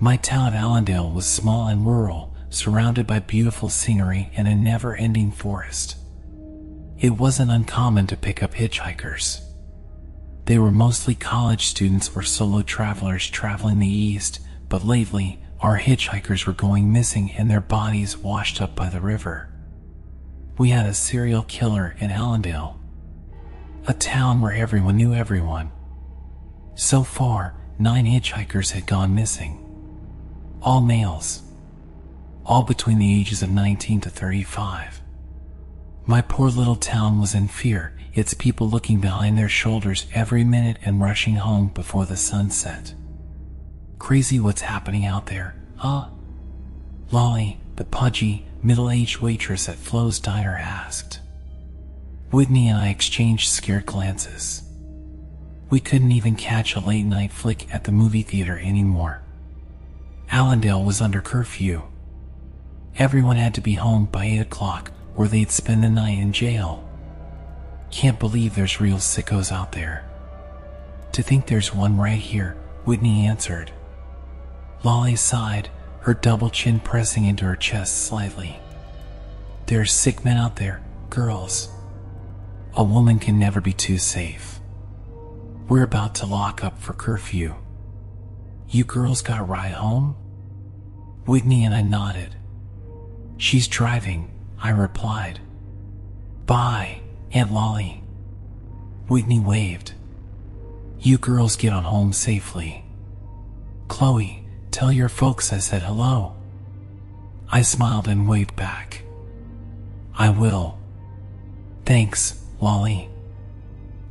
My town of Allendale was small and rural, surrounded by beautiful scenery and a never ending forest. It wasn't uncommon to pick up hitchhikers. They were mostly college students or solo travelers traveling the east, but lately, our hitchhikers were going missing and their bodies washed up by the river. We had a serial killer in Allendale, a town where everyone knew everyone. So far, nine hitchhikers had gone missing. All males. All between the ages of 19 to 35. My poor little town was in fear, its people looking behind their shoulders every minute and rushing home before the sun set. Crazy what's happening out there, huh? Lolly, the pudgy, middle aged waitress at Flo's diner, asked. Whitney and I exchanged scared glances. We couldn't even catch a late night flick at the movie theater anymore. Allendale was under curfew. Everyone had to be home by 8 o'clock or they'd spend the night in jail. Can't believe there's real sickos out there. To think there's one right here, Whitney answered. Lolly sighed, her double chin pressing into her chest slightly. There's sick men out there, girls. A woman can never be too safe. We're about to lock up for curfew. You girls got a ride home? Whitney and I nodded. She's driving, I replied. Bye, Aunt Lolly. Whitney waved. You girls get on home safely. Chloe, tell your folks I said hello. I smiled and waved back. I will. Thanks, Lolly.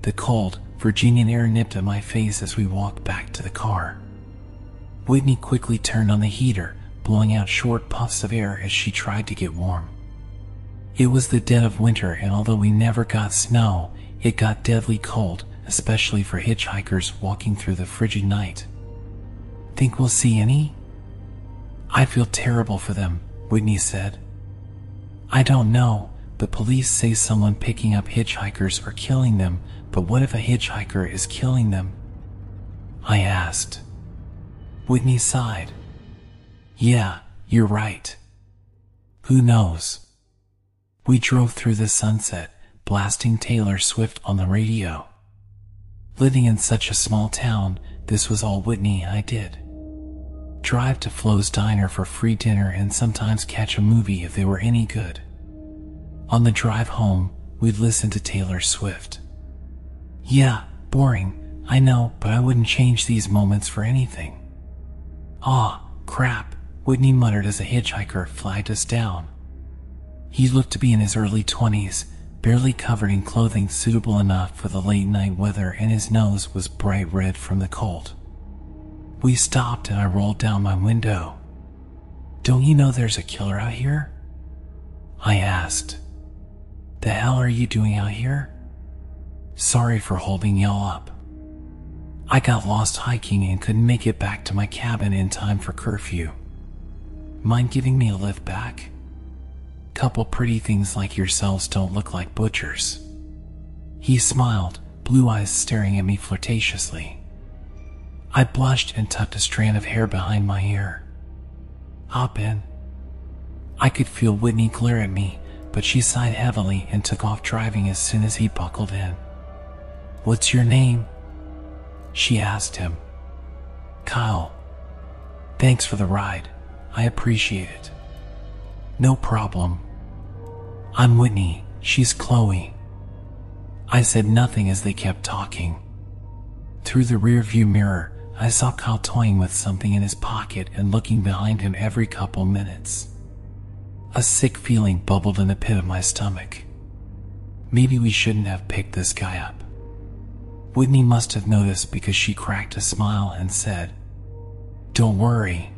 The cold, Virginian air nipped at my face as we walked back to the car. Whitney quickly turned on the heater, blowing out short puffs of air as she tried to get warm. It was the dead of winter, and although we never got snow, it got deadly cold, especially for hitchhikers walking through the frigid night. Think we'll see any? I feel terrible for them, Whitney said. I don't know, but police say someone picking up hitchhikers are killing them, but what if a hitchhiker is killing them? I asked. Whitney sighed. Yeah, you're right. Who knows? We drove through the sunset, blasting Taylor Swift on the radio. Living in such a small town, this was all Whitney I did. Drive to Flo's Diner for free dinner and sometimes catch a movie if they were any good. On the drive home, we'd listen to Taylor Swift. Yeah, boring, I know, but I wouldn't change these moments for anything. Ah, crap, Whitney muttered as a hitchhiker flagged us down. He looked to be in his early 20s, barely covered in clothing suitable enough for the late night weather, and his nose was bright red from the cold. We stopped and I rolled down my window. Don't you know there's a killer out here? I asked. The hell are you doing out here? Sorry for holding y'all up. I got lost hiking and couldn't make it back to my cabin in time for curfew. Mind giving me a lift back? Couple pretty things like yourselves don't look like butchers. He smiled, blue eyes staring at me flirtatiously. I blushed and tucked a strand of hair behind my ear. Ah, Hop in. I could feel Whitney glare at me, but she sighed heavily and took off driving as soon as he buckled in. What's your name? She asked him. Kyle. Thanks for the ride. I appreciate it. No problem. I'm Whitney. She's Chloe. I said nothing as they kept talking. Through the rearview mirror, I saw Kyle toying with something in his pocket and looking behind him every couple minutes. A sick feeling bubbled in the pit of my stomach. Maybe we shouldn't have picked this guy up. Whitney must have noticed because she cracked a smile and said, Don't worry.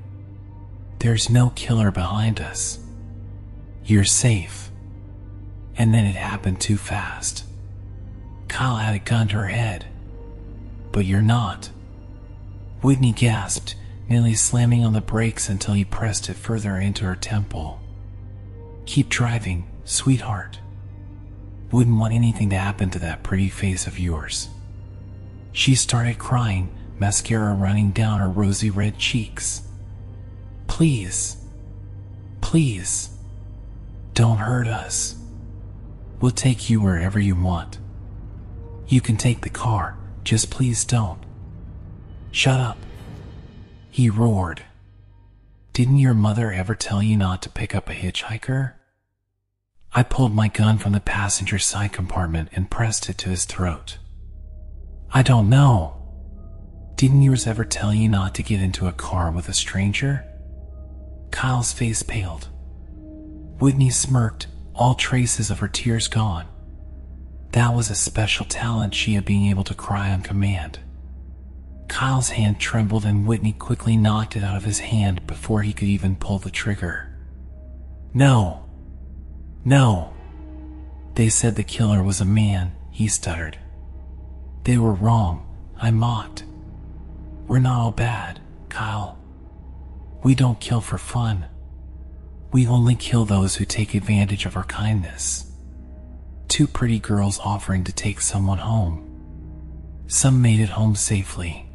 There's no killer behind us. You're safe and then it happened too fast. Kyle had a gun to her head. But you're not. Whitney gasped, nearly slamming on the brakes until he pressed it further into her temple. Keep driving, sweetheart. Wouldn't want anything to happen to that pretty face of yours. She started crying, mascara running down her rosy red cheeks. Please. Please. Don't hurt us. We'll take you wherever you want. You can take the car, just please don't. Shut up. He roared. Didn't your mother ever tell you not to pick up a hitchhiker? I pulled my gun from the passenger side compartment and pressed it to his throat. I don't know. Didn't yours ever tell you not to get into a car with a stranger? Kyle's face paled. Whitney smirked, all traces of her tears gone. That was a special talent she had being able to cry on command. Kyle's hand trembled and Whitney quickly knocked it out of his hand before he could even pull the trigger. No. No. They said the killer was a man, he stuttered. They were wrong, I mocked. We're not all bad, Kyle. We don't kill for fun. We only kill those who take advantage of our kindness. Two pretty girls offering to take someone home. Some made it home safely.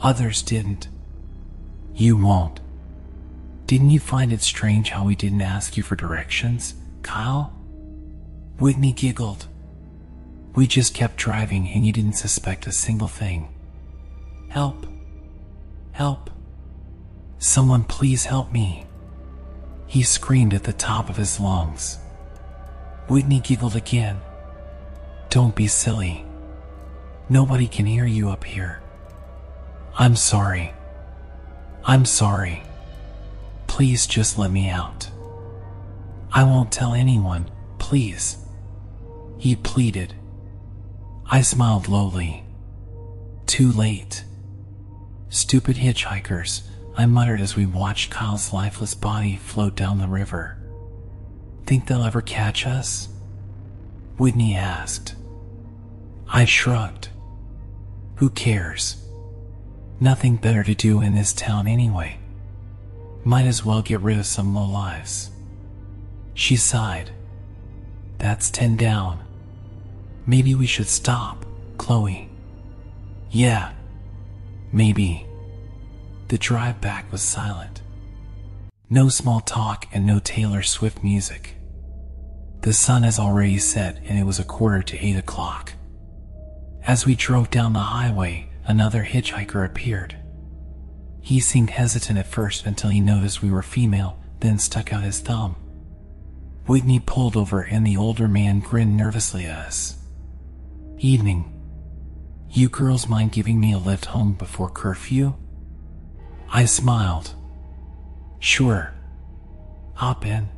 Others didn't. You won't. Didn't you find it strange how we didn't ask you for directions, Kyle? Whitney giggled. We just kept driving and you didn't suspect a single thing. Help. Help. Someone please help me. He screamed at the top of his lungs. Whitney giggled again. Don't be silly. Nobody can hear you up here. I'm sorry. I'm sorry. Please just let me out. I won't tell anyone, please. He pleaded. I smiled lowly. Too late. Stupid hitchhikers, I muttered as we watched Kyle's lifeless body float down the river. Think they'll ever catch us? Whitney asked. I shrugged. Who cares? Nothing better to do in this town anyway. Might as well get rid of some low lives. She sighed. That's ten down. Maybe we should stop, Chloe. Yeah, maybe. The drive back was silent. No small talk and no Taylor Swift music. The sun has already set and it was a quarter to eight o'clock. As we drove down the highway, another hitchhiker appeared. He seemed hesitant at first until he noticed we were female, then stuck out his thumb. Whitney pulled over and the older man grinned nervously at us. Evening. You girls mind giving me a lift home before curfew? I smiled. Sure. Hop in.